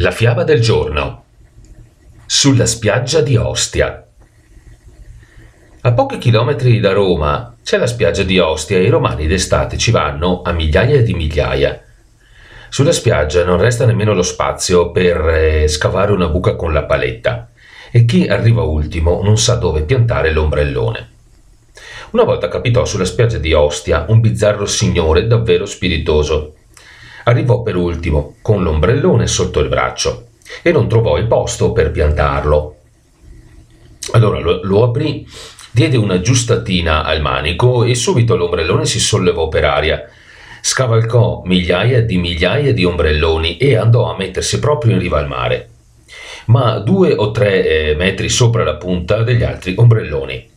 La fiaba del giorno. Sulla spiaggia di Ostia. A pochi chilometri da Roma c'è la spiaggia di Ostia e i romani d'estate ci vanno a migliaia di migliaia. Sulla spiaggia non resta nemmeno lo spazio per eh, scavare una buca con la paletta e chi arriva ultimo non sa dove piantare l'ombrellone. Una volta capitò sulla spiaggia di Ostia un bizzarro signore davvero spiritoso. Arrivò per ultimo con l'ombrellone sotto il braccio e non trovò il posto per piantarlo. Allora lo, lo aprì, diede una giustatina al manico e subito l'ombrellone si sollevò per aria. Scavalcò migliaia di migliaia di ombrelloni e andò a mettersi proprio in riva al mare, ma due o tre eh, metri sopra la punta degli altri ombrelloni.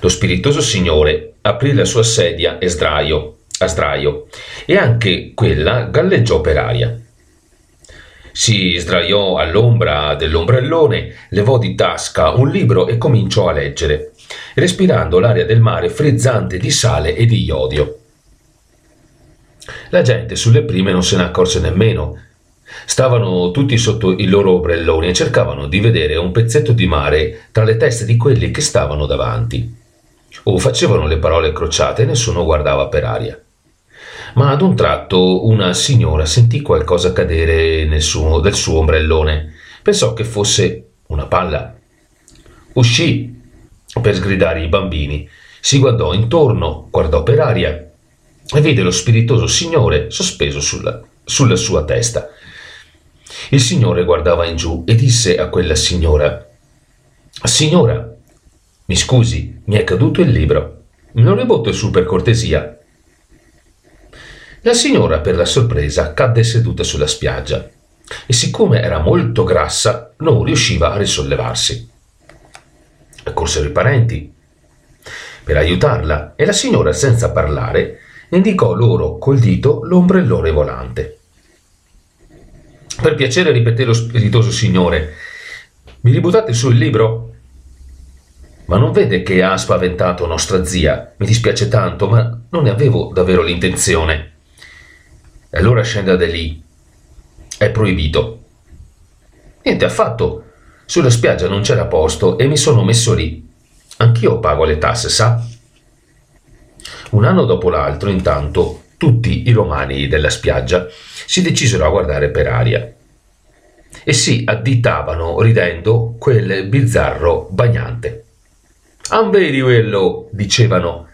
Lo spiritoso signore aprì la sua sedia e sdraio, a sdraio e anche quella galleggiò per aria. Si sdraiò all'ombra dell'ombrellone, levò di tasca un libro e cominciò a leggere, respirando l'aria del mare frizzante di sale e di iodio. La gente sulle prime non se ne accorse nemmeno. Stavano tutti sotto i loro ombrelloni e cercavano di vedere un pezzetto di mare tra le teste di quelli che stavano davanti. O facevano le parole crociate e nessuno guardava per aria. Ma ad un tratto una signora sentì qualcosa cadere suo, del suo ombrellone. Pensò che fosse una palla. Uscì per sgridare i bambini. Si guardò intorno, guardò per aria e vide lo spiritoso signore sospeso sulla, sulla sua testa. Il signore guardava in giù e disse a quella signora: Signora, mi scusi, mi è caduto il libro. Me lo ribotte su per cortesia. La signora, per la sorpresa, cadde seduta sulla spiaggia e siccome era molto grassa non riusciva a risollevarsi. Accorsero i parenti per aiutarla e la signora, senza parlare, indicò loro col dito l'ombrellone volante. Per piacere, ripeté lo spiritoso signore, mi ributtate su il libro? Ma non vede che ha spaventato nostra zia? Mi dispiace tanto, ma non ne avevo davvero l'intenzione. E allora scenda da lì. È proibito. Niente affatto. Sulla spiaggia non c'era posto e mi sono messo lì. Anch'io pago le tasse, sa? Un anno dopo l'altro, intanto, tutti i romani della spiaggia si decisero a guardare per aria e si additavano ridendo quel bizzarro bagnante. Ah, vedi quello, dicevano.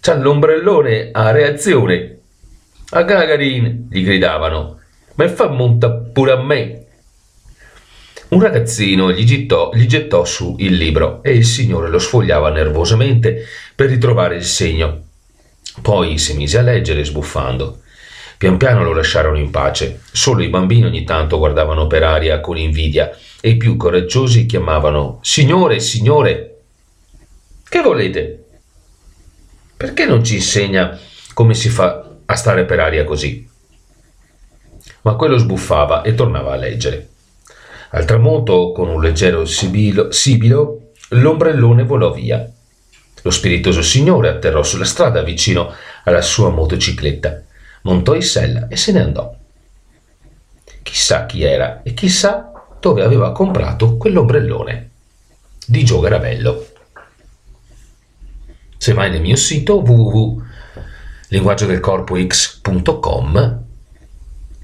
C'ha l'ombrellone a reazione. A Gagarin, gli gridavano. Ma fa monta pure a me. Un ragazzino gli gettò, gli gettò su il libro e il signore lo sfogliava nervosamente per ritrovare il segno. Poi si mise a leggere sbuffando. Pian piano lo lasciarono in pace. Solo i bambini ogni tanto guardavano per aria con invidia e i più coraggiosi chiamavano Signore, signore. Che volete? Perché non ci insegna come si fa a stare per aria così? Ma quello sbuffava e tornava a leggere. Al tramonto, con un leggero sibilo, sibilo l'ombrellone volò via. Lo spiritoso signore atterrò sulla strada vicino alla sua motocicletta, montò in sella e se ne andò. Chissà chi era e chissà dove aveva comprato quell'ombrellone. Di Gio Garavello. Se vai nel mio sito www.linguaggiodelcorpox.com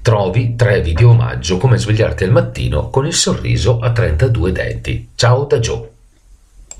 trovi tre video omaggio come svegliarti al mattino con il sorriso a 32 denti. Ciao da Gio!